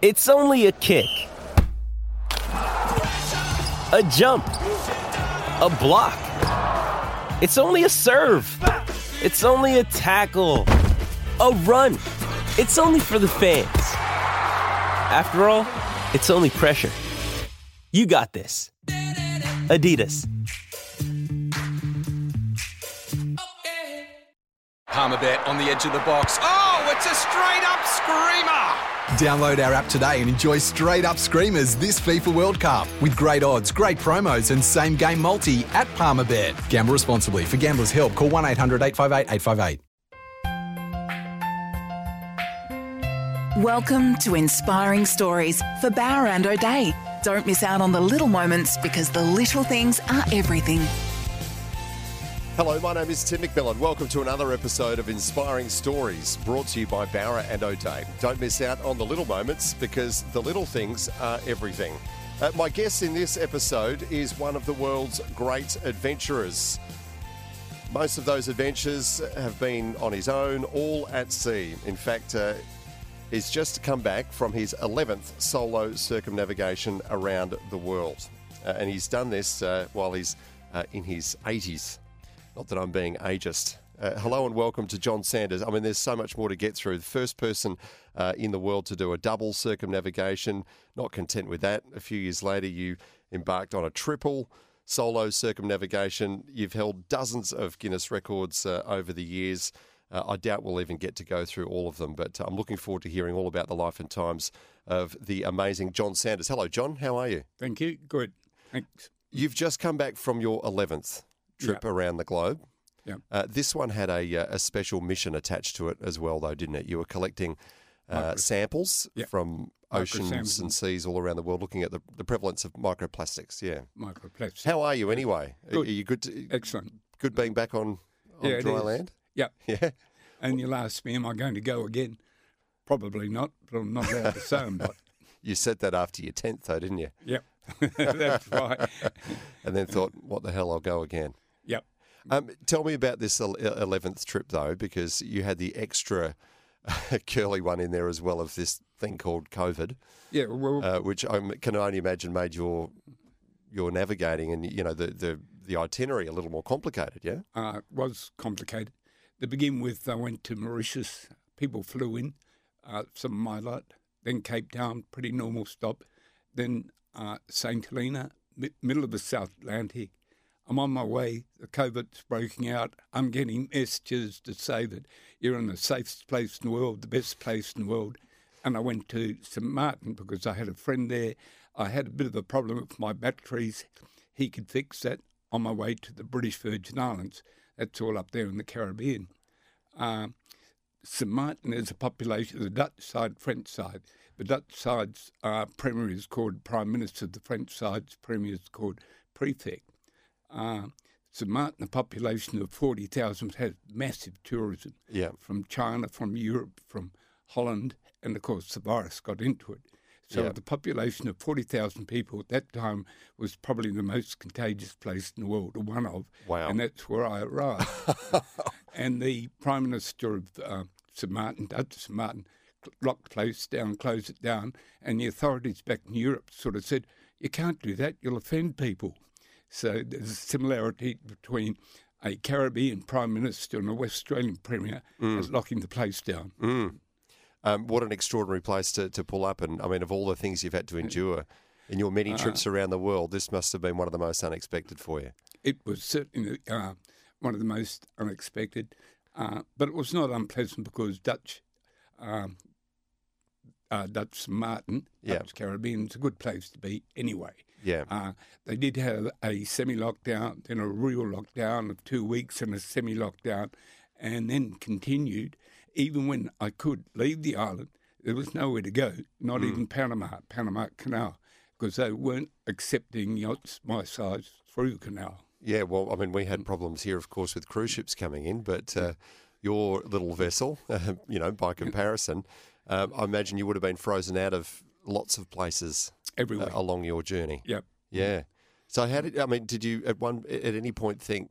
It's only a kick, a jump, a block. It's only a serve. It's only a tackle, a run. It's only for the fans. After all, it's only pressure. You got this. Adidas. Palmerbet on the edge of the box. Oh, it's a straight up screamer! Download our app today and enjoy straight up screamers this FIFA World Cup with great odds, great promos, and same game multi at Palmerbet. Gamble responsibly. For gamblers' help, call 1 800 858 858. Welcome to Inspiring Stories for Bowra and O'Dea. Don't miss out on the little moments because the little things are everything. Hello, my name is Tim McMillan. Welcome to another episode of Inspiring Stories brought to you by Bowra and O'Dea. Don't miss out on the little moments because the little things are everything. Uh, my guest in this episode is one of the world's great adventurers. Most of those adventures have been on his own, all at sea. In fact, uh, he's just come back from his 11th solo circumnavigation around the world. Uh, and he's done this uh, while he's uh, in his 80s. Not that I'm being ageist. Uh, hello and welcome to Jon Sanders. I mean, there's so much more to get through. The first person uh, in the world to do a double circumnavigation. Not content with that, a few years later, you embarked on a triple solo circumnavigation. You've held dozens of Guinness records uh, over the years. Uh, I doubt we'll even get to go through all of them, but I'm looking forward to hearing all about the life and times of the amazing Jon Sanders. Hello, Jon. How are you? Thank you. Good. Thanks. You've just come back from your 11th trip Yeah. around the globe. Yeah. Uh, this one had a, uh, a special mission attached to it as well, though, didn't it? You were collecting uh, samples Yeah. from oceans and seas all around the world, looking at the, the prevalence of microplastics. Yeah. Microplastics. How are you anyway? Are- Good. Are you good? To, Excellent. good being back on, on Yeah, dry land? Yep. Yeah. And you'll ask me, am I going to go again? Probably not, but I'm not allowed to say I'm not. You said that after your 10th, though, didn't you? Yep. That's right. And then thought, what the hell, I'll go again. Um, tell me about this 11th trip, though, because you had the extra curly one in there as well of this thing called COVID. Yeah, well, uh, which I can only imagine made your your navigating and you know the the, the itinerary a little more complicated. Yeah. uh, was complicated. To begin with, I went to Mauritius. People flew in, uh, some of my lot. Then Cape Town, pretty normal stop. Then uh, St. Helena, mi- middle of the South Atlantic. I'm on my way. The COVID's breaking out. I'm getting messages to say that you're in the safest place in the world, the best place in the world. And I went to St. Martin because I had a friend there. I had a bit of a problem with my batteries. He could fix that on my way to the British Virgin Islands. That's all up there in the Caribbean. Uh, St. Martin is a population, the Dutch side, French side. The Dutch side's uh, premier is called Prime Minister, the French side's premier is called Prefect. Uh, St. Martin, a population of 40,000, has massive tourism Yeah. from China, from Europe, from Holland, and of course the virus got into it. So Yeah. the population of 40,000 people at that time was probably the most contagious place in the world, or one of. Wow. And that's where I arrived. and the Prime Minister of uh, St. Martin, Dutch St. Martin, locked the place down, closed it down, and the authorities back in Europe sort of said, you can't do that, you'll offend people. So there's a similarity between a Caribbean Prime Minister and a West Australian Premier as locking the place down. Um, what an extraordinary place to, to pull up, and I mean, of all the things you've had to endure in your many trips around the world, this must have been one of the most unexpected for you. It was certainly uh, one of the most unexpected, uh, but it was not unpleasant because Dutch, um, uh, Dutch Martin. Dutch Caribbean, is a good place to be anyway. Yeah. Uh, they did have a semi lockdown, then a real lockdown of two weeks and a semi lockdown, and then continued. Even when I could leave the island, there was nowhere to go, not even Panama, Panama Canal, because they weren't accepting yachts my size through the canal. Yeah, well, I mean, we had problems here, of course, with cruise ships coming in, but uh, your little vessel, uh, you know, by comparison, um, I imagine you would have been frozen out of lots of places uh, Everywhere. along your journey. Yep. Yeah. So, how did I mean? Did you at one at any point think,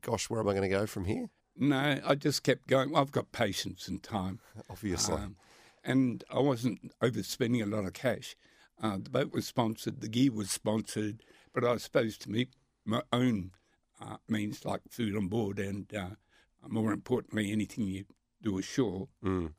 "Gosh, where am I going to go from here?" No, I just kept going. Well, I've got patience and time. Obviously. Um, and I wasn't overspending a lot of cash. Uh, the boat was sponsored, the gear was sponsored, but I was supposed to meet my own uh, means like food on board and uh, more importantly, anything you do ashore. Mm.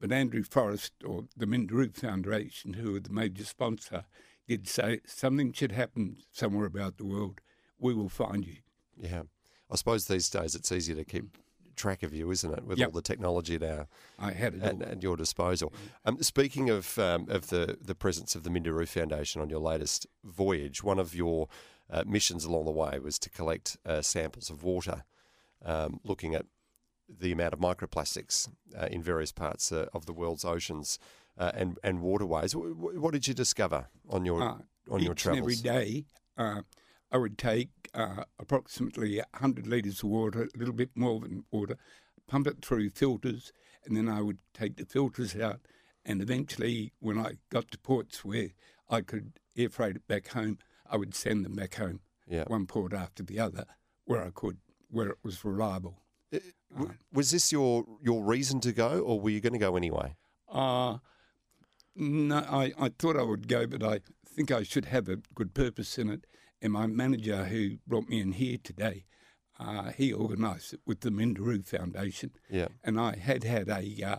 But Andrew Forrest or the Minderoo Foundation, who are the major sponsor, did say something should happen somewhere about the world. We will find you. Yeah. I suppose these days it's easier to keep track of you, isn't it, with Yep. all the technology now I had at, at your disposal. Um, speaking of um, of the, the presence of the Minderoo Foundation on your latest voyage, one of your uh, missions along the way was to collect uh, samples of water, um, looking at the amount of microplastics uh, in various parts uh, of the world's oceans uh, and and waterways. Wh- wh- What did you discover on your Uh, on your and every travels? day, uh, I would take uh, approximately 100 litres of water, a little bit more than water, pump it through filters, and then I would take the filters out. And eventually, when I got to ports where I could air freight it back home, I would send them back home, Yeah. one port after the other, where I could, where it was reliable. W- Was this your your reason to go, or were you going to go anyway? Uh, no, I, I thought I would go, but I think I should have a good purpose in it. And my manager, who brought me in here today, uh, he organised it with the Minderoo Foundation. Yeah. And I had had a, uh,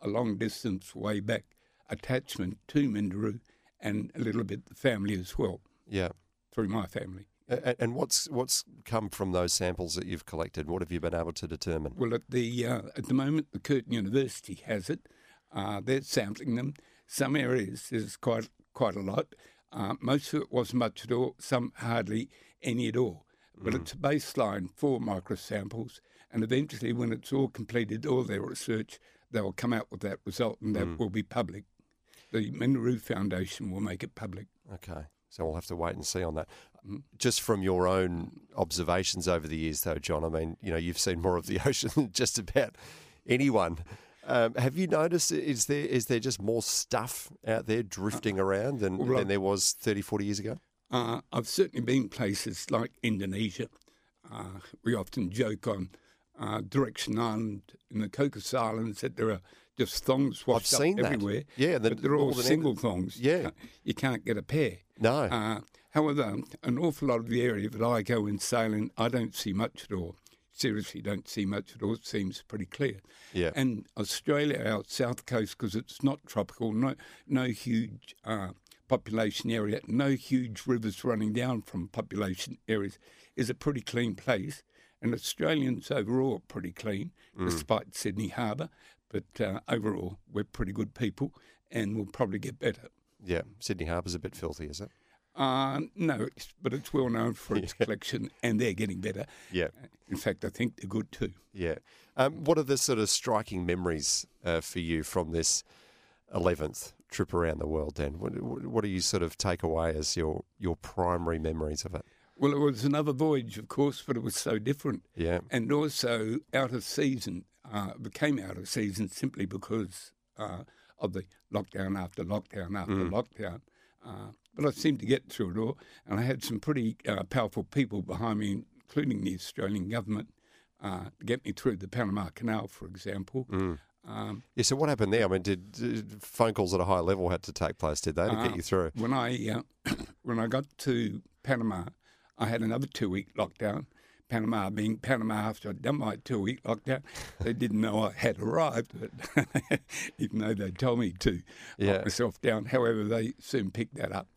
a long distance way back attachment to Minderoo and a little bit the family as well, Yeah. through my family. And what's what's come from those samples that you've collected? What have you been able to determine? Well, at the uh, at the moment, the Curtin University has it. Uh, they're sampling them. Some areas there's quite quite a lot. Uh, most of it wasn't much at all. Some hardly any at all. But it's a baseline for microsamples, and eventually, when it's all completed, all their research, they will come out with that result, and that will be public. The Minderoo Foundation will make it public. Okay, so we'll have to wait and see on that. Mm-hmm. Just from your own observations over the years, though, Jon. I mean, you know, you've seen more of the ocean than just about anyone. Um, have you noticed is there is there just more stuff out there drifting around than, than there was 30, 40 years ago? Uh, I've certainly been places like Indonesia. Uh, we often joke on uh, Direction Island in the Cocos Islands that there are just thongs washed up seen that. everywhere. Yeah, the but they're all Northern single thongs. Yeah. you can't get a pair. No. Uh, however, an awful lot of the area that I go in sailing, I don't see much at all. Seriously, don't see much at all. It seems pretty clear. Yeah. And Australia, our south coast, because it's not tropical, no, no huge uh, population area, no huge rivers running down from population areas, is a pretty clean place. And Australians overall are pretty clean, despite Sydney Harbour. But uh, overall, we're pretty good people, and we'll probably get better. Yeah, Sydney Harbour's a bit filthy, is it? Uh, no, it's, but it's well known for its collection, and they're getting better. Yeah. In fact, I think they're good too. Yeah. Um, what are the sort of striking memories uh, for you from this 11th trip around the world, Dan? What, what what do you sort of take away as your, your primary memories of it? Well, it was another voyage, of course, but it was so different. Yeah. And also out of season, uh, became out of season simply because uh, of the lockdown after lockdown after lockdown. Uh, but I seemed to get through it all, and I had some pretty uh, powerful people behind me, including the Australian government, uh, to get me through the Panama Canal, for example. Um, Yeah, so what happened there? I mean, did, did phone calls at a high level had to take place, did they, to get Uh, you through? When I uh, when I got to Panama, I had another two week lockdown. Panama being Panama after I'd done my two week lockdown, they didn't know I had arrived, but even though they told me to Yeah. lock myself down. However, they soon picked that up.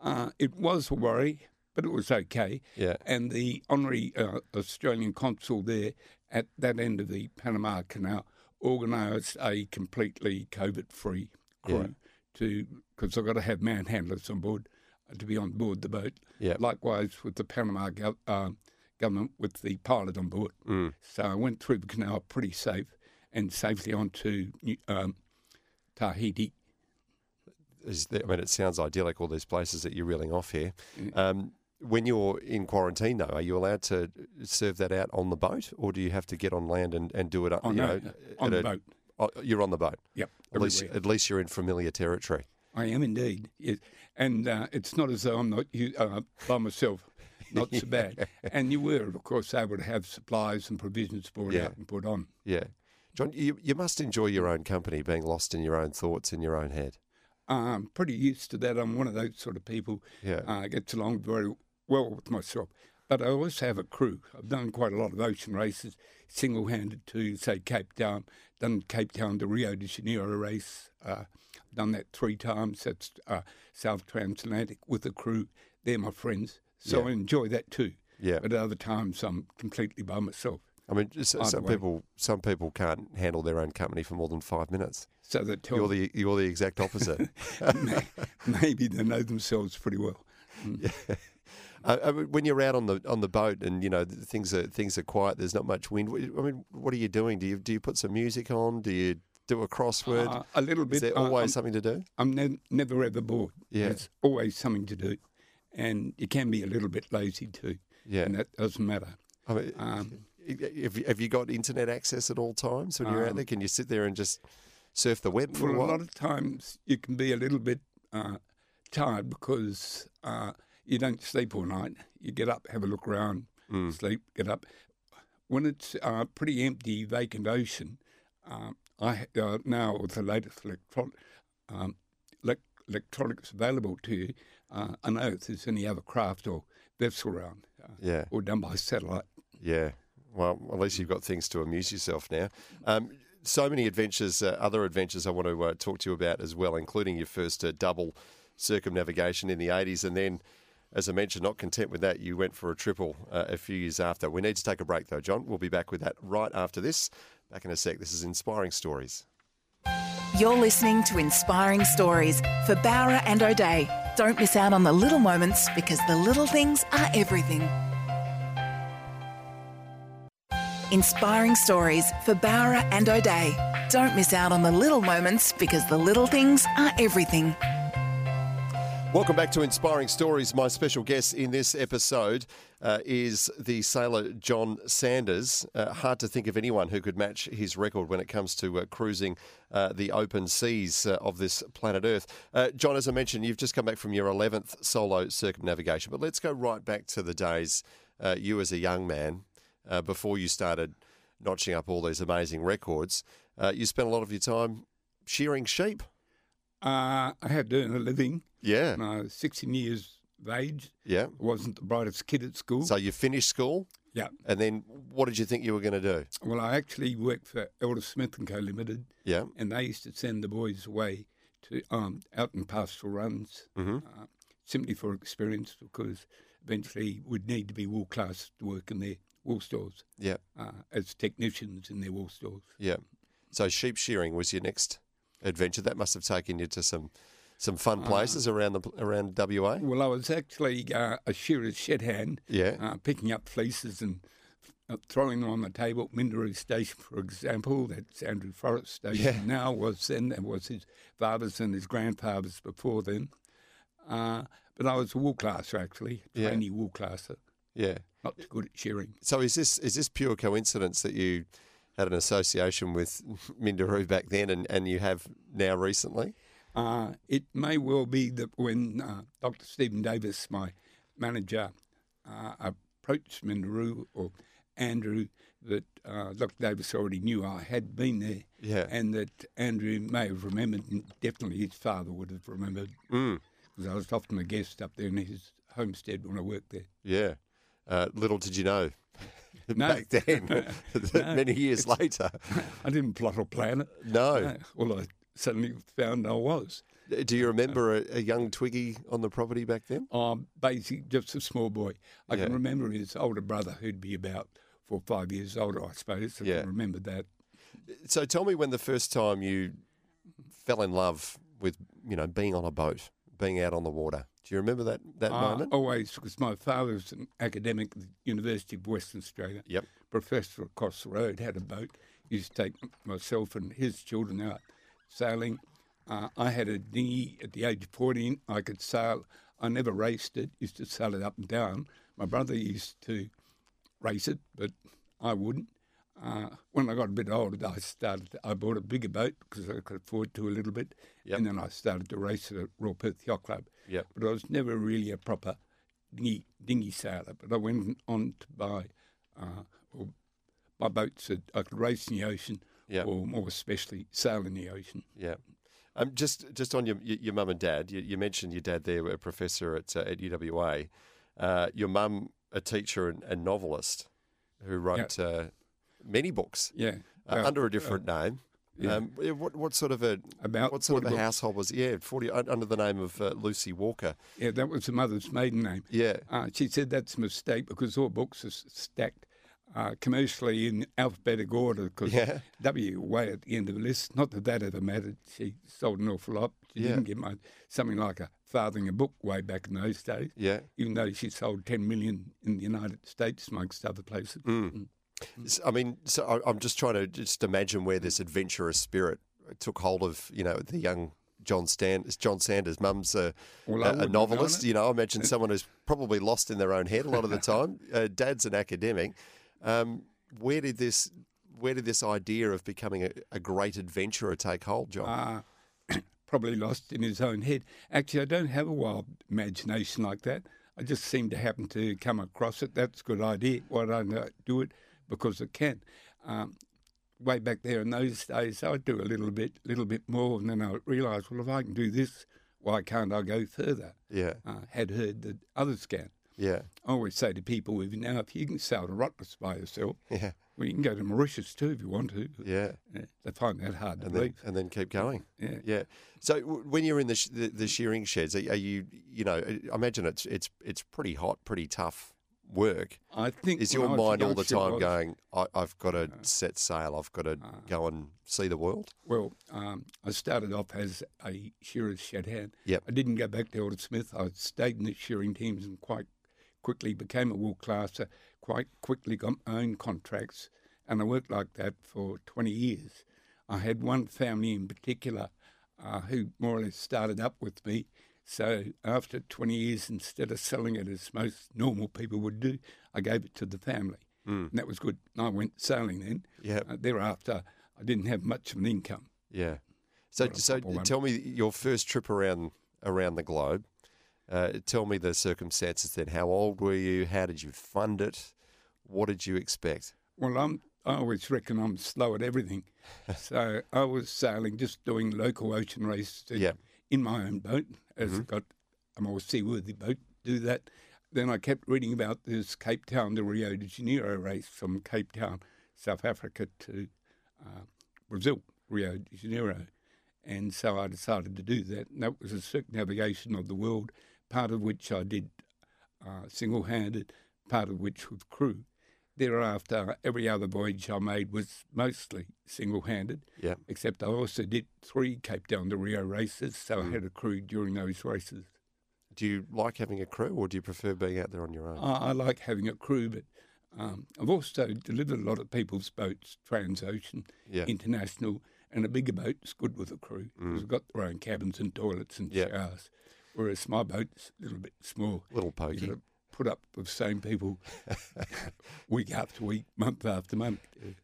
Uh, it was a worry, but it was okay. Yeah. And the honorary uh, Australian consul there at that end of the Panama Canal organised a completely COVID free crew to because I've got to have manhandlers on board uh, to be on board the boat. Yeah. Likewise with the Panama uh, government with the pilot on board. Mm. So I went through the canal pretty safe and safely onto um, Tahiti. I mean, it sounds idyllic, all these places that you're reeling off here. Um, when you're in quarantine, though, are you allowed to serve that out on the boat, or do you have to get on land and, and do it up? Oh, you no, know, on the a- boat. oh, you're on the boat. Yep. At least, at least you're in familiar territory. I am indeed. Yes. And uh, it's not as though I'm not you, uh, by myself. Not so bad. And you were, of course, able to have supplies and provisions brought Yeah. out and put on. Yeah. Jon, you, you must enjoy your own company, being lost in your own thoughts in your own head. I'm pretty used to that. I'm one of those sort of people. Yeah. Uh, gets along very well with myself. But I always have a crew. I've done quite a lot of ocean races, single handed to, say, Cape Town. Done Cape Town to Rio de Janeiro race. Uh, done that three times. That's uh, South Transatlantic with a crew. They're my friends. So Yeah. I enjoy that too. Yeah. But at other times I'm completely by myself. I mean, Either some way. people some people can't handle their own company for more than five minutes. So that You're the you're the exact opposite. maybe they know themselves pretty well. Uh, I mean, when you're out on the on the boat and you know things are things are quiet, there's not much wind. I mean, what are you doing? Do you do you put some music on? Do you do a crossword? Uh, a little bit. Is there uh, always I'm- something to do? I'm ne- never ever bored. Yeah. There's always something to do. And you can be a little bit lazy too. Yeah. And that doesn't matter. I mean, Um, have, you, have you got internet access at all times when you're out Um, there? Can you sit there and just surf the web for well, a a lot of times you can be a little bit uh, tired because uh, you don't sleep all night. You get up, have a look around, Mm. sleep, get up. When it's uh, pretty empty, vacant ocean, um, I uh, now with the latest electron, um, elec- electronics available to you, uh, I know if there's any other craft or vessel around, uh, Yeah. or done by satellite. Yeah. Well, at least you've got things to amuse yourself now. Um, so many adventures, uh, other adventures I want to uh, talk to you about as well, including your first uh, double circumnavigation in the 80s. And then, as I mentioned, not content with that, you went for a triple uh, a few years after. We need to take a break, though, Jon. We'll be back with that right after this. Back in a sec. This is Inspiring Stories. You're listening to Inspiring Stories for Bowra and O'Dea. Don't miss out on the little moments because the little things are everything. Inspiring Stories for Bowra and O'Dea. Don't miss out on the little moments because the little things are everything. Welcome back to Inspiring Stories. My special guest in this episode uh, is the sailor Jon Sanders. Uh, hard to think of anyone who could match his record when it comes to uh, cruising uh, the open seas uh, of this planet Earth. Uh, Jon, as I mentioned, you've just come back from your 11th solo circumnavigation, but let's go right back to the days you as a young man, before you started notching up all these amazing records. You spent a lot of your time shearing sheep. Uh, I had to earn a living. Yeah. When I was 16 years of age. Yeah. I wasn't the brightest kid at school. So you finished school? yeah. And then what did you think you were going to do? Well, I actually worked for Elder Smith and Co Limited, Yeah. and they used to send the boys away to um, out in pastoral runs, Mhm. uh, simply for experience, because eventually would need to be wool class to work in their wool stores Yeah. uh, as technicians in their wool stores. Yeah. So sheep shearing was your next adventure. That must have taken you to some some fun places around the around WA. Well, I was actually uh, a shearer's shed hand, Yeah. uh, picking up fleeces and uh, throwing them on the table. Minderoo Station, for example, that's Andrew Forrest Station Yeah. now, was then, that was his father's and his grandfather's before then. Uh, but I was a wool classer, actually, Yeah. trainee wool classer, Yeah. not too good at shearing. So is this is this pure coincidence that you had an association with Minderoo back then and, and you have now recently? Uh, it may well be that when uh, Dr. Stephen Davis, my manager, uh, approached Minderoo or Andrew, that uh, Dr. Davis already knew I had been there, Yeah. and that Andrew may have remembered, and definitely his father would have remembered, Mm. because I was often a guest up there in his homestead when I worked there. Yeah. Uh, little did you know No. back then, many years later. I didn't plot or plan it. No. No. Well, I suddenly found I was. Do you remember a, a young Twiggy on the property back then? Um, basically, just a small boy. I Yeah. can remember his older brother, who'd be about four or five years older, I suppose. I Yeah. can remember that. So tell me when the first time you fell in love with, you know, being on a boat, being out on the water. Do you remember that, that Uh, moment? Always, because my father was an academic at the University of Western Australia. Yep. Professor across the road had a boat. Used to take myself and his children out sailing. Uh, I had a dinghy at the age of 14. I could sail. I never raced it. Used to sail it up and down. My brother used to race it, but I wouldn't. Uh, when I got a bit older, I started. I bought a bigger boat because I could afford to a little bit, Yep. and then I started to race at Royal Perth Yacht Club. Yep. But I was never really a proper dinghy, dinghy sailor. But I went on to buy uh, or buy boats that I could race in the ocean Yeah. or more especially sail in the ocean. Yeah. Um, just just on your your, mum and dad, you, you mentioned your dad there, a professor at uh, at UWA. Uh, your mum, a teacher and, and novelist, who wrote uh, many books Yeah, uh, Well, under a different name. yeah. Um, what what sort of a About what sort of a household was? Yeah, forty under the name of uh, Lucy Walker. yeah, that was the mother's maiden name. Yeah, Uh, she said that's a mistake because all books are stacked uh, commercially in alphabetical order because Yeah. W way at the end of the list. Not that that ever mattered. She sold an awful lot. She Yeah. didn't get much, something like a farthing a book way back in those days. yeah. Even though she sold 10 million in the United States amongst other places. Mm. I mean, so I'm just trying to just imagine where this adventurous spirit took hold of, you know, the young Jon Stan, Jon Sanders. Mum's a, Well, a, a wouldn't have known novelist. You know, I imagine someone who's probably lost in their own head a lot of the time. uh, Dad's an academic. Um, where did this, where did this idea of becoming a, a great adventurer take hold, Jon? uh, probably lost in his own head. Actually, I don't have a wild imagination like that. I just seem to happen to come across it. That's a good idea. Why don't I do it? Because I can. Um, way back there in those days, I'd do a little bit, little bit more, and then I realised, well, if I can do this, why can't I go further? yeah, Uh, had heard that others can. yeah, I always say to people, if now if you can sail to Rottnest by yourself, yeah, well, you can go to Mauritius too if you want to. yeah. Yeah, they find that hard to And then, and then keep going. Yeah. Yeah. So w- when you're in the, sh- the the shearing sheds, are, are you you know I imagine it's it's it's pretty hot, pretty tough work. I think Is your I was a mind all the time was- going? I, I've got to set sail. I've got to go and see the world. Well, um, I started off as a shearer's shed hand. Yep. I didn't go back to Elder Smith. I stayed in the shearing teams and quite quickly became a wool classer, quite quickly got my own contracts, and I worked like that for 20 years. I had one family in particular uh, who more or less started up with me. So after 20 years, instead of selling it as most normal people would do, I gave it to the family. And that was good. I went sailing then. Yep. Uh, thereafter, I didn't have much of an income. Yeah. So so tell me your first trip around around the globe. Uh, tell me the circumstances then. How old were you? How did you fund it? What did you expect? Well, I'm, I always reckon I'm slow at everything. so I was sailing, just doing local ocean races Yeah. Mm-hmm. in my own boat, as I've got a more seaworthy boat to do that. Then I kept reading about this Cape Town to Rio de Janeiro race from Cape Town, South Africa to uh, Brazil, Rio de Janeiro. And so I decided to do that. And that was a circumnavigation of the world, part of which I did uh, single handed, part of which with crew. Thereafter, every other voyage I made was mostly single handed, Yeah. except I also did three Cape Town to Rio races, so I had a crew during those races. Do you like having a crew, or do you prefer being out there on your own? I, I like having a crew, but um, I've also delivered a lot of people's boats, Transocean, Yeah. International, and a bigger boat's good with a crew because they've got their own cabins and toilets and Mm. Yeah. showers. Whereas my boat's a little bit small. Little pokey. Put up with the same people week after week, month after month.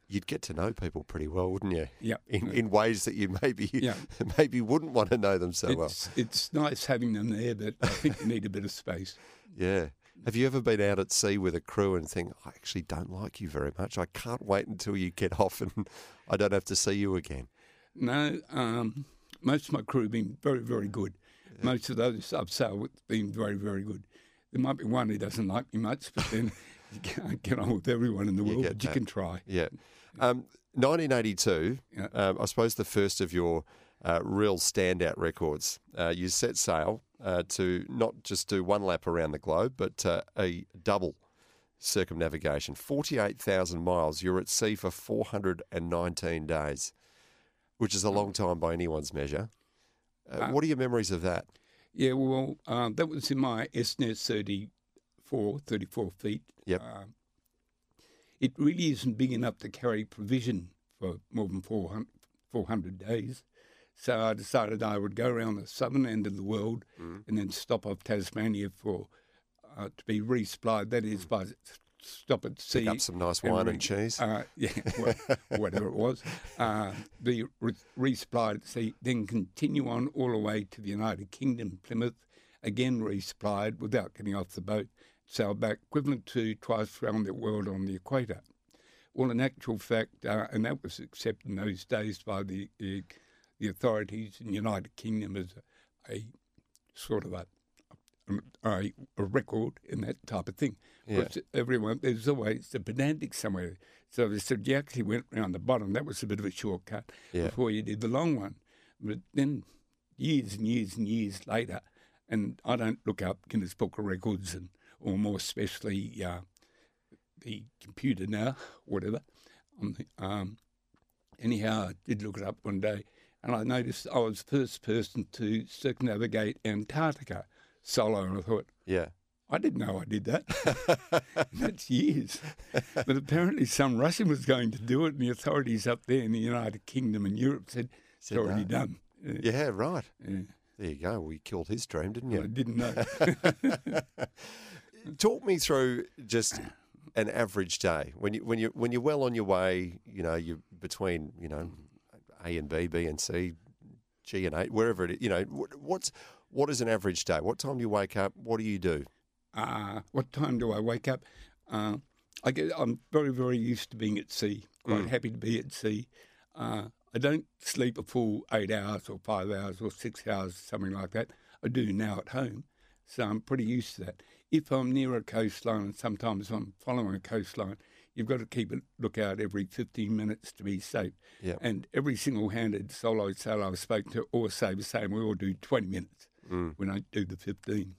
You'd get to know people pretty well, wouldn't you? Yeah. In, in ways that you maybe Yeah. maybe wouldn't want to know them so well. It's, it's nice having them there, but I think you need a bit of space. Yeah. Have you ever been out at sea with a crew and think, I actually don't like you very much. I can't wait until you get off and I don't have to see you again. No, um, most of my crew have been very, very good. Most of those I've sailed with have been very, very good. There might be one who doesn't like me much, but then you can't get on with everyone in the world, but you can try. Yeah. Um, 1982, Yeah. um, I suppose the first of your uh, real standout records. Uh, you set sail uh, to not just do one lap around the globe, but uh, a double circumnavigation. 48,000 miles. You're at sea for 419 days, which is a long time by anyone's measure. Uh, what are your memories of that? Yeah, well, uh, that was in my S&S 34, 34 feet. Yep. Uh, it really isn't big enough to carry provision for more than 400, 400 days. So I decided I would go around the southern end of the world and then stop off Tasmania for uh, to be resupplied. That is by s- stop at sea. Pick up some nice wine and re- cheese. Uh, yeah, whatever it was. Uh, be re- resupplied at sea, then continue on all the way to the United Kingdom, Plymouth, again resupplied without getting off the boat. Sail back, equivalent to twice around the world on the equator. Well, in actual fact, uh, and that was accepted in those days by the the, the authorities in the United Kingdom as a, a sort of a, a a record in that type of thing. Yeah. Everyone there's always a pedantic somewhere. So they said you actually went round the bottom. That was a bit of a shortcut Yeah. before you did the long one. But then years and years and years later, and I don't look up Guinness Book of Records and or more especially uh, the computer now, whatever. Um, anyhow, I did look it up one day, and I noticed I was the first person to circumnavigate Antarctica solo, and I thought, Yeah. I didn't know I did that. That's years. But apparently, some Russian was going to do it, and the authorities up there in the United Kingdom and Europe said it's Said already no. done. Uh, Yeah, right. yeah. There you go. We killed his dream, didn't we? I you? didn't know. Talk me through just an average day when you when you when you're well on your way. You know, you're between you know A and B, B and C, G and A, wherever it is. You know, what's what is an average day? What time do you wake up? What do you do? uh, what time do I wake up? Uh, I get, I'm very, very used to being at sea. Quite happy to be at sea. Uh, I don't sleep a full eight hours or five hours or six hours, something like that. I do now at home, so I'm pretty used to that. If I'm near a coastline, and sometimes I'm following a coastline, you've got to keep a lookout every 15 minutes to be safe. Yeah. And every single-handed solo sailor I've spoken to all say the same. We all do 20 minutes. We don't do the 15.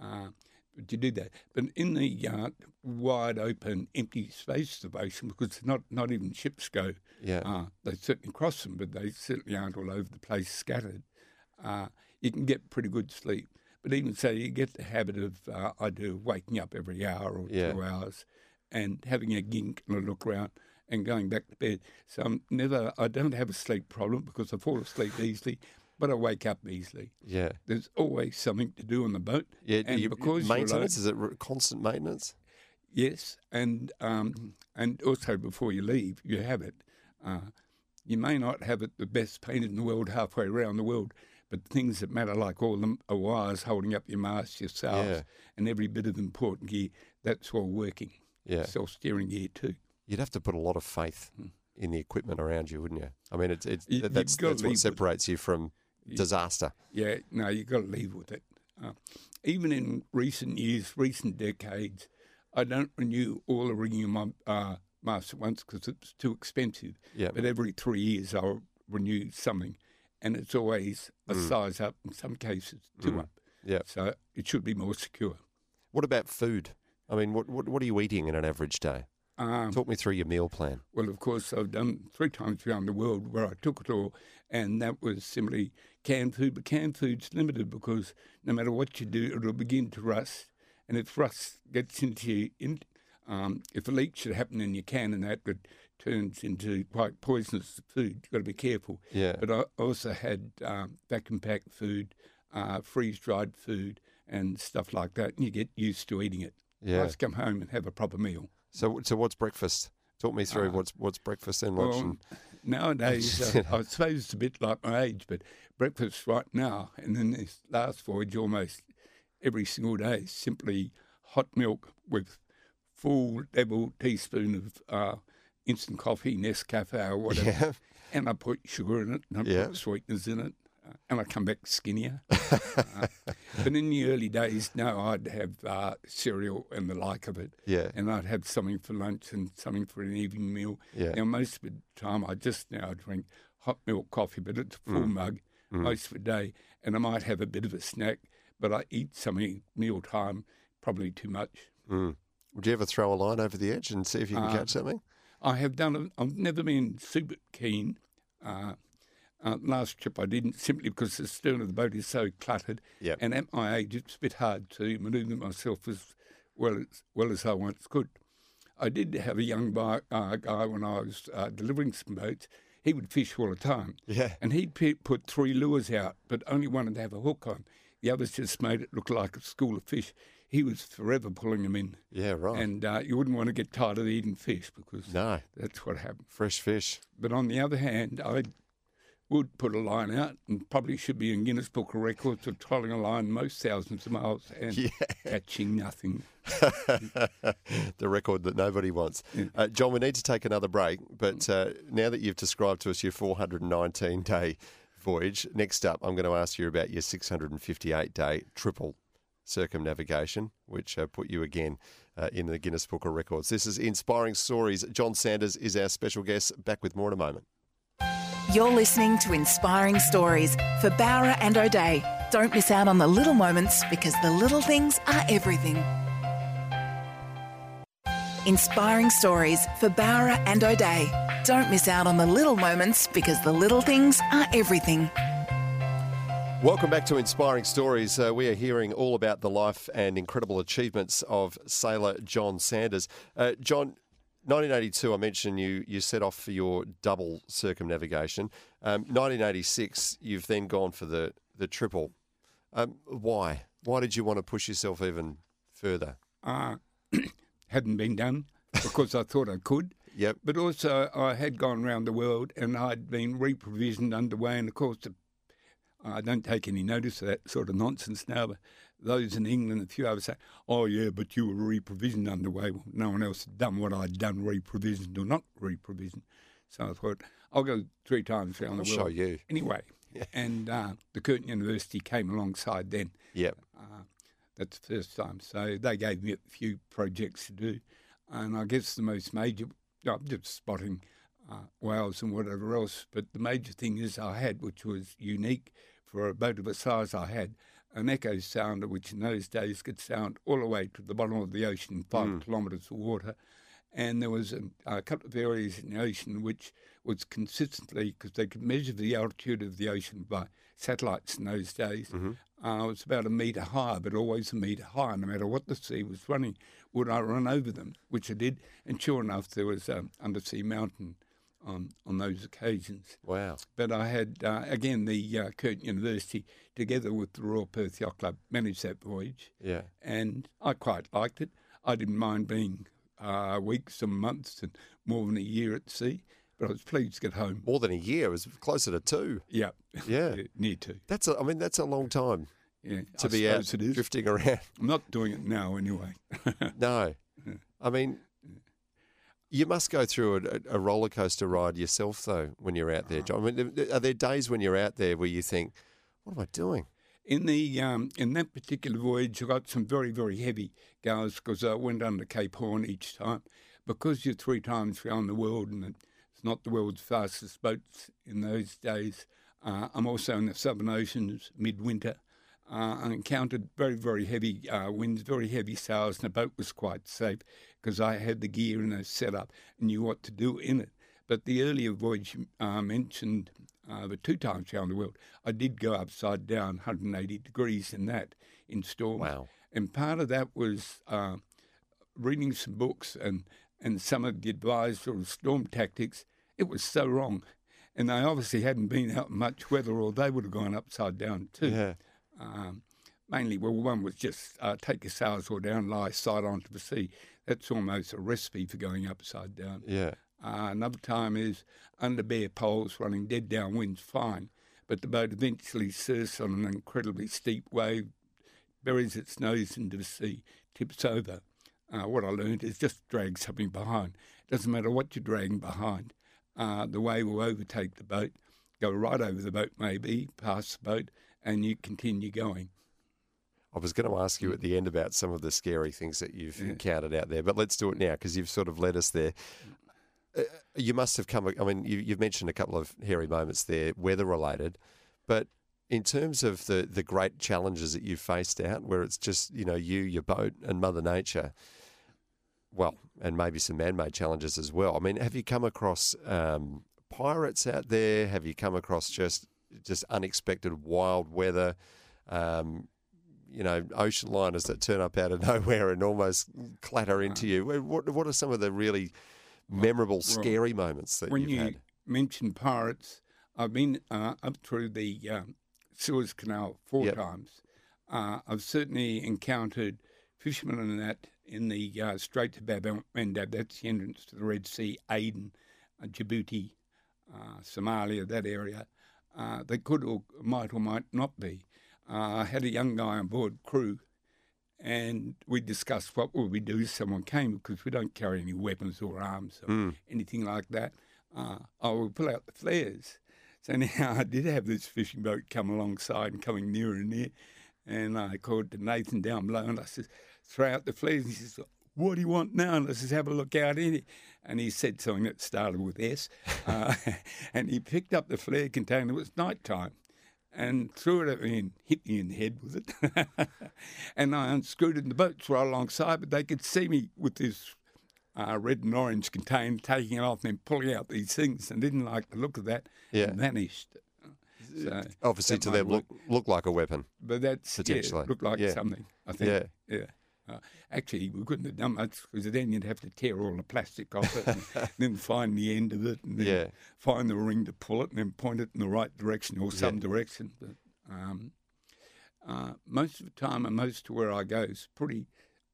Uh, but you do that. But in the uh, wide open, empty space ocean, because not not even ships go. Yeah. Uh, they certainly cross them, but they certainly aren't all over the place scattered. Uh, you can get pretty good sleep. But even so, you get the habit of, uh, I do, waking up every hour or Yeah. two hours and having a gink and a look around and going back to bed. So I'm never, I don't have a sleep problem because I fall asleep easily, but I wake up easily. Yeah. There's always something to do on the boat. Yeah. and you- because maintenance is it constant maintenance? Yes, and um, and also before you leave, you have it. Uh, you may not have it the best painted in the world halfway around the world, but things that matter, like all the wires holding up your mast, your sails, Yeah. and every bit of important gear, that's all working. Yeah. Self-steering gear too. You'd have to put a lot of faith in the equipment around you, wouldn't you? I mean, it's, it's You- that's that's what with- separates you from disaster. Yeah, no, you've got to leave with it. Uh, even in recent years, recent decades, I don't renew all the of my uh, mast at once because it's too expensive. Yeah. But every three years, I'll renew something, and it's always a Mm. size up, in some cases, 2 up. Yeah. So it should be more secure. What about food? I mean, what what, what are you eating in an average day? Um, Talk me through your meal plan. Well, of course, I've done three times around the world where I took it all, and that was simply canned food. But canned food's limited because no matter what you do, it'll begin to rust. And if rust gets into you, in, um, if a leak should happen in your can and that, it turns into quite poisonous food. You've got to be careful. Yeah. But I also had um, vacuum packed food, uh, freeze dried food, and stuff like that. And you get used to eating it. Yeah. Just come home and have a proper meal. So so what's breakfast? Talk me through what's what's breakfast and lunch. Uh, Well, and, nowadays, uh, I suppose it's a bit like my age, but breakfast right now and then this last voyage almost every single day is simply hot milk with full level teaspoon of uh, instant coffee, Nescafe or whatever. Yeah. And I put sugar in it, and I Yeah. put sweeteners in it, and I come back skinnier. uh, but in the early days, no, I'd have uh, cereal and the like of it. Yeah. And I'd have something for lunch and something for an evening meal. Yeah. Now, most of the time, I just now drink hot milk coffee, but it's a full Mm. mug most of the day. And I might have a bit of a snack, but I eat something meal time, probably too much. Mm. Would you ever throw a line over the edge and see if you can Uh, catch something? I have done it. I've never been super keen. Uh, last trip I didn't simply because the stern of the boat is so cluttered. Yep. And at my age, it's a bit hard to manoeuvre myself as well as well as I once could. I did have a young bi- uh, guy when I was uh, delivering some boats. He would fish all the time. Yeah. And he'd put three lures out, but only wanted to have a hook on. The others just made it look like a school of fish. He was forever pulling them in. Yeah, right. And uh, you wouldn't want to get tired of eating fish because no, that's what happened. fresh fish. But on the other hand, I would put a line out and probably should be in Guinness Book of Records for trolling a line most thousands of miles and Yeah. catching nothing. the record that nobody wants. Uh, Jon, we need to take another break, but uh, now that you've described to us your 419 day voyage, next up, I'm going to ask you about your 658 day triple circumnavigation, which uh, put you again uh, in the Guinness Book of Records. This is Inspiring Stories. Jon Sanders is our special guest. Back with more in a moment. You're listening to Inspiring Stories for Bowra and O'Dea. Don't miss out on the little moments because the little things are everything. Inspiring Stories for Bowra and O'Dea. Don't miss out on the little moments because the little things are everything. Welcome back to Inspiring Stories. Uh, we are hearing all about the life and incredible achievements of sailor Jon Sanders. Uh, Jon, 1982, I mentioned you you set off for your double circumnavigation. Um, 1986, you've then gone for the the triple. Um, why? Why did you want to push yourself even further? Uh, hadn't been done because I thought I could. Yep. But also, I had gone around the world and I'd been reprovisioned underway. And of course, the, I don't take any notice of that sort of nonsense now. But those in England, a few others say, oh, yeah, but you were reprovisioned underway. Well, no one else had done what I'd done, reprovisioned or not reprovisioned. So I thought, I'll go three times around the I'll world. show you. Anyway, and uh, the Curtin University came alongside then. Yep. That's the first time. So they gave me a few projects to do. And I guess the most major, I'm just spotting uh, whales and whatever else, but the major thing is I had, which was unique for a boat of the size I had, an echo sounder, which in those days could sound all the way to the bottom of the ocean, five hmm. kilometres of water. And there was a, a couple of areas in the ocean which was consistently, because they could measure the altitude of the ocean by satellites in those days, mm-hmm. uh, it was about a metre high, but always a metre high, no matter what the sea was running. Would I run over them? Which I did. And sure enough, there was an undersea mountain on, on those occasions. Wow. But I had, uh, again, the uh, Curtin University, together with the Royal Perth Yacht Club, managed that voyage. Yeah. And I quite liked it. I didn't mind being uh, weeks and months and more than a year at sea, but I was pleased to get home. More than a year. It was closer to two. Yeah. Yeah. Near to. That's a, I mean, that's a long time Yeah. to I be out drifting around. I'm not doing it now anyway. No. I mean, you must go through a, a roller coaster ride yourself, though, when you're out there, Jon. I mean, are there days when you're out there where you think, what am I doing? In the um, in that particular voyage, I got some very very heavy goes because I went under Cape Horn each time. Because you're three times around the world and it's not the world's fastest boats in those days. Uh, I'm also in the Southern Oceans midwinter. Uh, I encountered very very heavy uh, winds, very heavy sails, and the boat was quite safe because I had the gear and the setup and knew what to do in it. But the earlier voyage uh, mentioned uh, the two times around the world, I did go upside down 180 degrees in that in storms. Wow. And part of that was uh, reading some books and, and some of the advice sort of storm tactics. It was so wrong. And they obviously hadn't been out in much weather or they would have gone upside down too. Yeah. Um, mainly, well, one was just uh, take your sails all down, lie side onto the sea. That's almost a recipe for going upside down. Yeah. Uh, another time is under bare poles running dead downwind, fine. But the boat eventually surfs on an incredibly steep wave, buries its nose into the sea, tips over. Uh, what I learned is just drag something behind. It doesn't matter what you're dragging behind. Uh, the wave will overtake the boat, go right over the boat maybe, past the boat, and you continue going. I was going to ask Mm. you at the end about some of the scary things that you've encountered out there, but let's do it now because you've sort of led us there. Uh, you must have come. I mean, you, you've mentioned a couple of hairy moments there, weather related, but in terms of the the great challenges that you've faced out, where it's just you know you, your boat, and Mother Nature. Well, and maybe some man-made challenges as well. I mean, have you come across um, pirates out there? Have you come across just just unexpected wild weather? Um, you know, ocean liners that turn up out of nowhere and almost clatter into you. What what are some of the really memorable, scary moments that when you've you had? mentioned pirates, I've been uh, up through the um, Suez Canal four Yep. times. Uh, I've certainly encountered fishermen in that in the uh, Strait of Bab el Mandeb. That's the entrance to the Red Sea, Aden, uh, Djibouti, uh, Somalia, that area. Uh, they could or might or might not be. Uh, I had a young guy on board crew, and we discussed what would we do if someone came because we don't carry any weapons or arms or anything like that. Uh, I would pull out the flares. So now I did have this fishing boat come alongside and coming nearer and near, and I called to Nathan down below and I said, "Throw out the flares." And he says, "What do you want now?" And I says, "Have a look out in it." And he said something that started with S, uh, and he picked up the flare container. It was night time and threw it at me and hit me in the head with it. and I unscrewed it in the boats right alongside, but they could see me with this uh, red and orange container, taking it off and then pulling out these things, and didn't like the look of that. Yeah. and vanished. So Obviously, to them, look look like a weapon. but that's Potentially, yeah, looked like yeah. something. I think. Yeah. yeah. Uh, actually, we couldn't have done much because then you'd have to tear all the plastic off it, and then find the end of it, and then Yeah. find the ring to pull it, and then point it in the right direction or some direction. But um, uh, most of the time, and most of where I go is pretty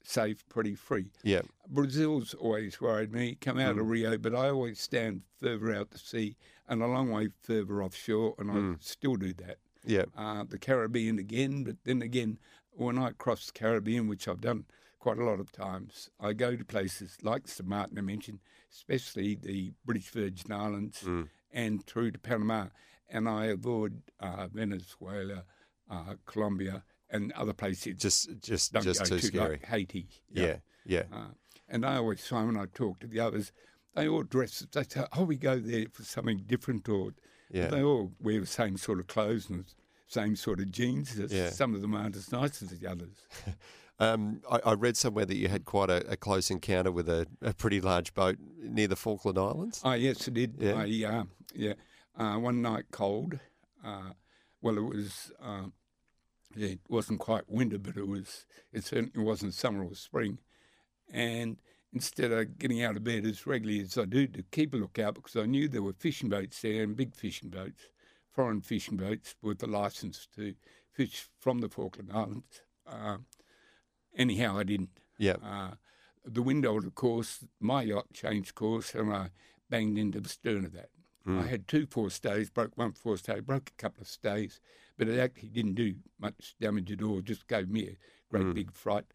safe, pretty free. Yeah, Brazil's always worried me. Come out Mm. of Rio, but I always stand further out to sea and a long way further offshore, and Mm. I still do that yeah, uh, the Caribbean again. But then again, when I cross the Caribbean, which I've done quite a lot of times, I go to places like St. Martin I mentioned, especially the British Virgin Islands Mm. and through to Panama, and I avoid uh, Venezuela, uh, Colombia, and other places. just just don't just go too to, scary. like Haiti. Yeah, yeah, Uh, and I always find when I talk to the others, they all dress. They say, "Oh, we go there for something different," or Yeah. they all wear the same sort of clothes and same sort of jeans. Yeah. Some of them aren't as nice as the others. Um, I, I read somewhere that you had quite a, a close encounter with a, a pretty large boat near the Falkland Islands. Oh yes, I did. Yeah. I, uh, yeah. Uh, one night cold. Uh, well, it was. Uh, it wasn't quite winter, but it was. It certainly wasn't summer or spring. And instead of getting out of bed as regularly as I do to keep a lookout, because I knew there were fishing boats there and big fishing boats, foreign fishing boats with the license to fish from the Falkland Islands. Uh, anyhow, I didn't. Yeah, Uh, the wind altered course, my yacht changed course, and I banged into the stern of that. I had two forestays, broke one forestay, broke a couple of stays, but it actually didn't do much damage at all, just gave me a great big fright.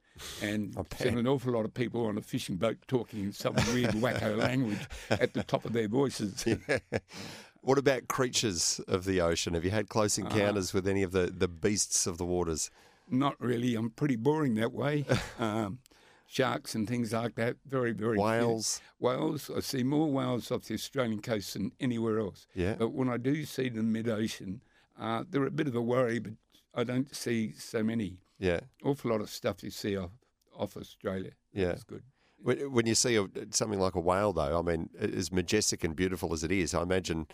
And sent an awful lot of people on a fishing boat talking in some weird wacko language at the top of their voices. What about creatures of the ocean? Have you had close Uh-huh. encounters with any of the, the beasts of the waters? Not really. I'm pretty boring that way. Um, sharks and things like that. Very, very few. Whales? Whales. I see more whales off the Australian coast than anywhere else. Yeah. But when I do see them mid ocean, uh, they're a bit of a worry, but I don't see so many. Yeah, Awful lot of stuff you see off, off Australia. Yeah. That's good. When, when you see a, something like a whale, though, I mean, as majestic and beautiful as it is, I imagine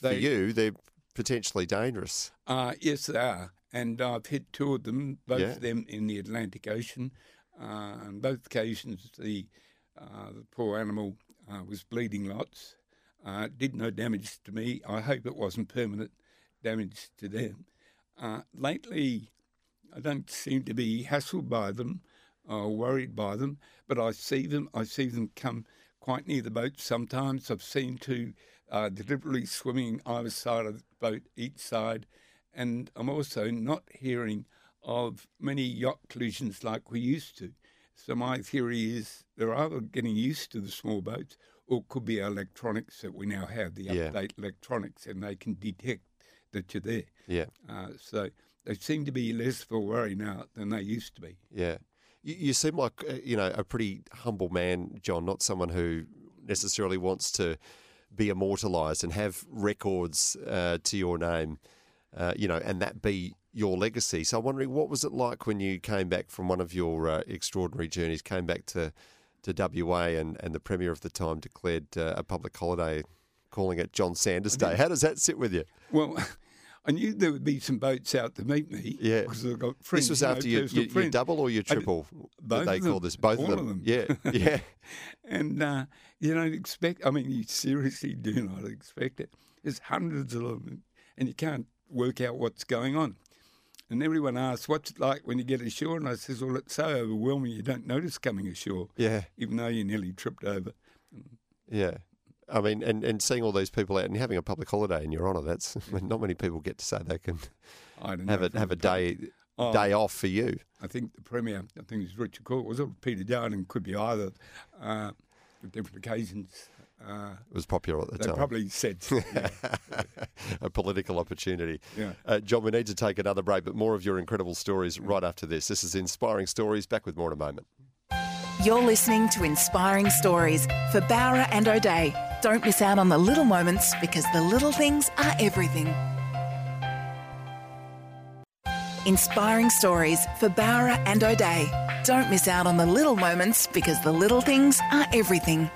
for you they're potentially dangerous. Uh, yes, they are. And I've hit two of them, both Yeah. of them in the Atlantic Ocean. Uh, on both occasions, the, uh, the poor animal uh, was bleeding lots. Uh, did no damage to me. I hope it wasn't permanent damage to them. Uh, lately, I don't seem to be hassled by them or worried by them, but I see them. I see them come quite near the boat sometimes. I've seen two uh, deliberately swimming either side of the boat, each side, and I'm also not hearing of many yacht collisions like we used to. So my theory is they're either getting used to the small boats, or it could be our electronics that we now have, the Yeah. update electronics, and they can detect that you're there. Yeah, Uh, so they seem to be less of a worry now than they used to be. yeah. You, you seem like uh, you know a pretty humble man, Jon. Not someone who necessarily wants to be immortalised and have records uh, to your name, uh, you know, and that be your legacy. So I'm wondering, what was it like when you came back from one of your uh, extraordinary journeys, came back to to WA, and, and the premier of the time declared uh, a public holiday, calling it Jon Sanders Day. How does that sit with you? Well, I knew there would be some boats out to meet me. Yeah. because I've got friends. This was know, after you, personal you, you friends. double or you I triple? both they of call them. this both of of them. them. Yeah, yeah, and uh, you don't expect. I mean, you seriously do not expect it. There's hundreds of them, and you can't work out what's going on. And everyone asks, "What's it like when you get ashore?" And I says, "Well, it's so overwhelming you don't notice coming ashore, yeah, even though you nearly tripped over." yeah. I mean, and, and seeing all these people out and having a public holiday in your honour, that's I mean, not many people get to say they can I don't have know a have a day Oh. day off for you. I think the premier, I think it was Richard Court, was it Peter Dowding? Could be either. Uh, different occasions. Uh, It was popular at the they time. probably said, yeah, a political opportunity. Yeah. Uh, Jon, we need to take another break, but more of your incredible stories right after this. This is Inspiring Stories. Back with more in a moment. You're listening to Inspiring Stories for Bowra and O'Dea. Don't miss out on the little moments because the little things are everything. Inspiring Stories for Bowra and O'Dea. Don't miss out on the little moments because the little things are everything.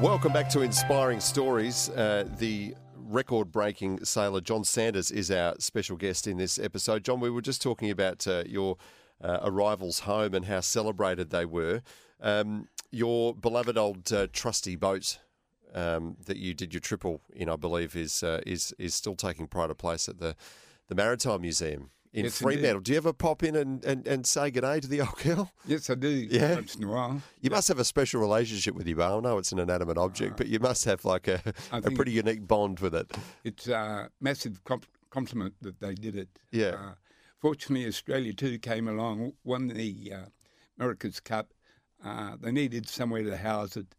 Welcome back to Inspiring Stories. Uh, the record breaking sailor Jon Sanders is our special guest in this episode. Jon, we were just talking about uh, your uh, arrivals home and how celebrated they were. Um, your beloved old uh, trusty boat um, that you did your triple in, I believe, is uh, is is still taking pride of place at the, the Maritime Museum in Yes, Fremantle. Do you ever pop in and, and, and say good day to the old girl? yes, I do. Yeah. Once in a while. You must have a special relationship with your boat. I know it's an inanimate object, but you must have like a, I a pretty unique bond with it. It's a massive comp- compliment that they did it. Yeah. Uh, fortunately, Australia II came along, won the uh, America's Cup. Uh, they needed somewhere to house it.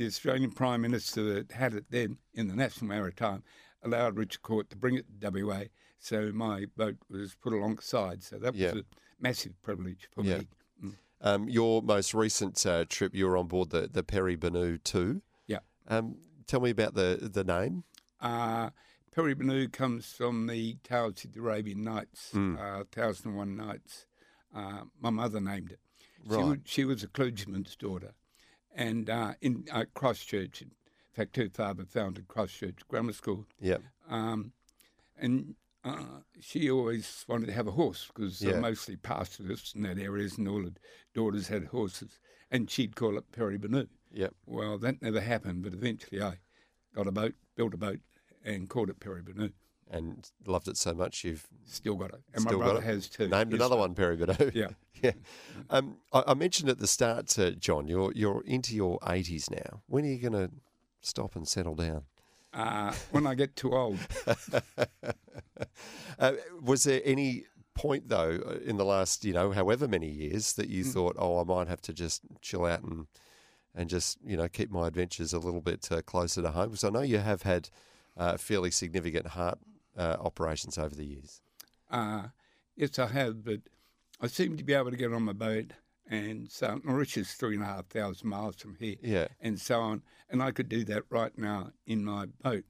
The Australian Prime Minister that had it then in the National Maritime allowed Richard Court to bring it to WA. So my boat was put alongside. So that Yeah. was a massive privilege for Yeah. me. Mm. Um, your most recent uh, trip, you were on board the, the Peri Banu 2. Yeah. Um, tell me about the, the name. Uh, Peri Banu comes from the Tales of the Arabian Nights, Hmm. uh, Thousand and One Nights. Uh, my mother named it. Right. wa- she was a clergyman's daughter. And uh, in uh, Christchurch, in fact, her father founded Christchurch Grammar School. Yep. Um, and uh, she always wanted to have a horse because Yeah. they're mostly pastoralists in that areas, and all the daughters had horses. And she'd call it Peri Banu. Yep. Well, that never happened, but eventually I got a boat, built a boat, and called it Peri Banu. And loved it so much you've Still got it. And my brother has too. Named Yes, another one, Peri. Yeah. yeah. Um, I, I mentioned at the start, uh, Jon, you're, you're into your 80s now. When are you going to stop and settle down? Uh, when I get too old, Uh, was there any point though uh, in the last, you know, however many years that Mm. you thought, oh, I might have to just chill out and and just you know keep my adventures a little bit uh, closer to home? Because I know you have had uh, fairly significant heart uh, operations over the years. uh, yes, I have, but I seem to be able to get on my boat and so. Mauritius, three and a half thousand miles from here, Yeah. and so on. And I could do that right now in my boat.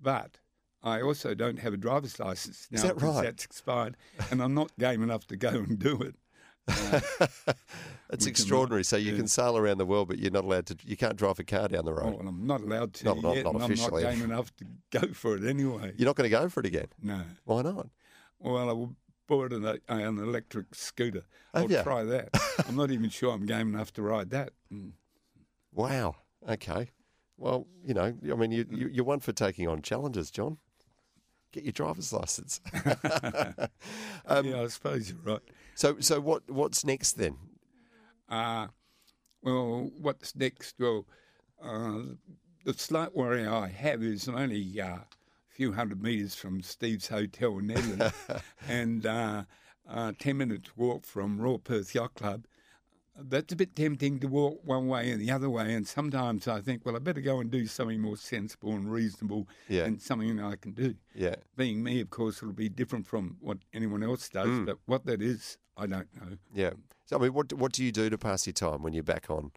But I also don't have a driver's license now Is that right? that's expired, and I'm not game enough to go and do it. That's We can- extraordinary. So you yeah. can sail around the world, but you're not allowed to. You can't drive a car down the road. Oh, well, I'm not allowed to Not- not- yet, not and officially. I'm not game enough to go for it anyway. You're not going to go for it again. No. Why not? Well, I will bought an, uh, an electric scooter. I'll try that. I'm not even sure I'm game enough to ride that. Mm. Wow. Okay. Well, you know, I mean, you, you, you're one for taking on challenges, Jon. Get your driver's license. Um, yeah, I suppose you're right. So, so what? What's next then? Uh, well, what's next? Well, uh, the slight worry I have is I'm only uh, a few hundred metres from Steve's Hotel in Nedlands and uh, uh, 10 minutes walk from Royal Perth Yacht Club. That's a bit tempting to walk one way and the other way, and sometimes I think, well, I better go and do something more sensible and reasonable Yeah. and something I can do. Yeah. Being me, of course, it'll be different from what anyone else does, Mm. but what that is, I don't know. Yeah. So, I mean, what what do you do to pass your time when you're back on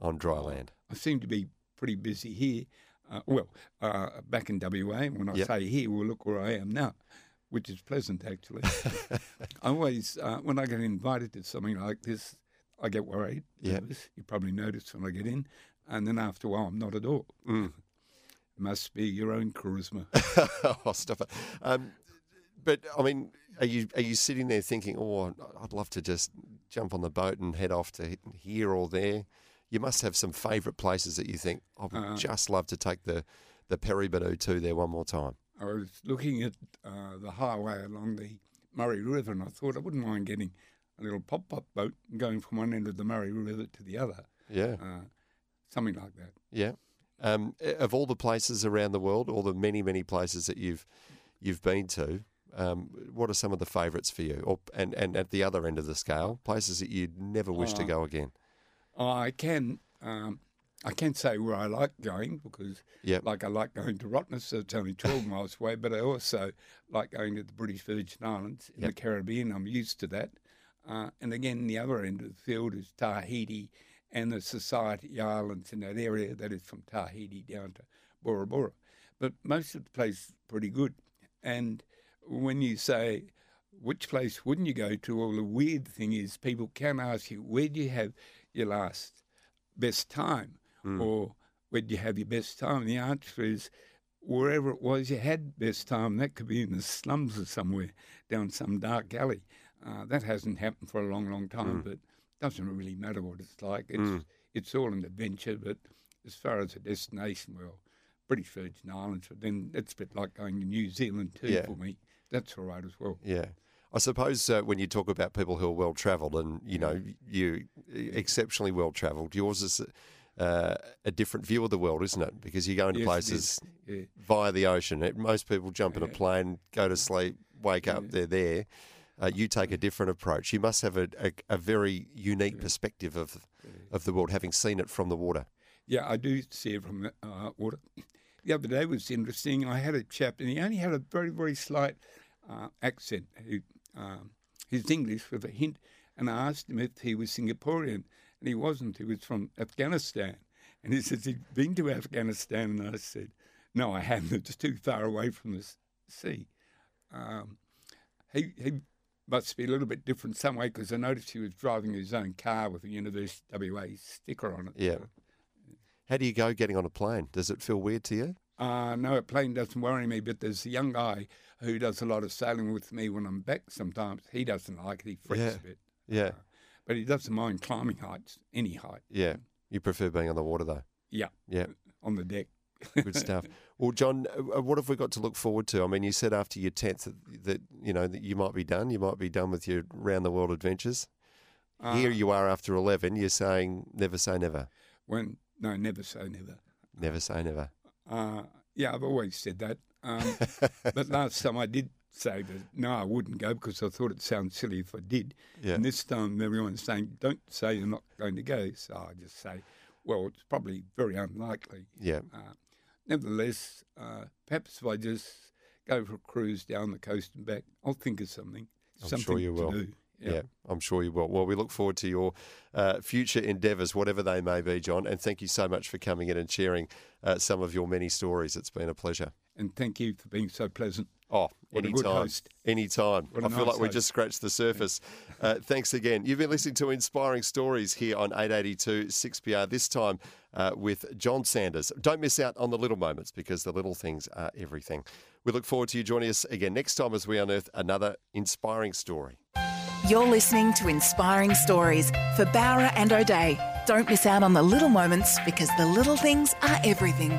on dry land? I seem to be pretty busy here. Uh, well, uh, back in WA, when I Yep. say here, well, look where I am now, which is pleasant actually. I always, uh, when I get invited to something like this, I get worried. Nervous. You probably notice when I get in, and then after a while, I'm not at all. Mm. Must be your own charisma. oh, stop it. Um, but I mean, are you are you sitting there thinking, oh, I'd love to just jump on the boat and head off to here or there? You must have some favourite places that you think I would Uh, just love to take the the Peri Banu to there one more time. I was looking at uh, the highway along the Murray River, and I thought I wouldn't mind getting a little pop-up boat going from one end of the Murray River to the other, Yeah, uh, something like that. yeah. Um, of all the places around the world, all the many many places that you've you've been to, um, what are some of the favourites for you? Or and, and at the other end of the scale, places that you'd never wish to Oh. go again. I can um, I can say where I like going because Yep. like I like going to Rottnest, so it's only 12 miles away, but I also like going to the British Virgin Islands in Yep. the Caribbean. I'm used to that. Uh, and again, the other end of the field is Tahiti and the Society Islands in that area that is from Tahiti down to Bora Bora. But most of the place is pretty good. And when you say, which place wouldn't you go to? Well, the weird thing is people can ask you, where do you have your last best time? Or where do you have your best time? And the answer is wherever it was you had best time. That could be in the slums or somewhere down some dark alley. Uh, that hasn't happened for a long, long time, but doesn't really matter what it's like. It's it's all an adventure. But as far as a destination, well, British Virgin Islands, but then it's a bit like going to New Zealand too Yeah. for me. That's all right as well. Yeah. I suppose uh, when you talk about people who are well travelled and, you know, you exceptionally well travelled, yours is uh, a different view of the world, isn't it? Because you go into Yes, places. Yeah. via the ocean. It, most people jump in a plane, go to sleep, wake up, they're there. Uh, you take a different approach. You must have a, a, a very unique perspective of of the world, having seen it from the water. Yeah, I do see it from the uh, water. The other day was interesting. I had a chap, and he only had a very, very slight uh, accent. He, um, he's English with a hint, and I asked him if he was Singaporean, and he wasn't. He was from Afghanistan, and he says he'd been to Afghanistan, and I said, "No, I haven't. It's too far away from the sea." Um, he he must be a little bit different some way because I noticed he was driving his own car with a University WA sticker on it. Yeah. So- How do you go getting on a plane? Does it feel weird to you? Uh, no, a plane doesn't worry me, but there's a young guy who does a lot of sailing with me when I'm back sometimes. He doesn't like it, he freaks Yeah. a bit. Yeah. But he doesn't mind climbing heights, any height. Yeah. You prefer being on the water, though. Yeah, Yeah. on the deck. Good stuff. Well, Jon, uh, what have we got to look forward to? I mean, you said after your tenth that, that you know that you might be done. You might be done with your round the world adventures. Here Uh, you are after eleven. You're saying never say never. When no, never say never. Never say never. Uh, yeah, I've always said that. Um, but last time I did say that no, I wouldn't go because I thought it sounded silly if I did. Yeah. And this time everyone's saying, "Don't say you're not going to go." So I just say, "Well, it's probably very unlikely." Yeah. Uh, nevertheless, uh, perhaps if I just go for a cruise down the coast and back, I'll think of something. I'm something sure you will. do. Yeah. I'm sure you will. Well, we look forward to your uh, future endeavours, whatever they may be, Jon. And thank you so much for coming in and sharing uh, some of your many stories. It's been a pleasure. And thank you for being so pleasant. Oh, What a good anytime. host. Anytime. What a I feel nice like we just scratched the surface. Uh, thanks again. You've been listening to Inspiring Stories here on 882 6PR, this time uh, with Jon Sanders. Don't miss out on the little moments because the little things are everything. We look forward to you joining us again next time as we unearth another inspiring story. You're listening to Inspiring Stories for Bowra and O'Dea. Don't miss out on the little moments because the little things are everything.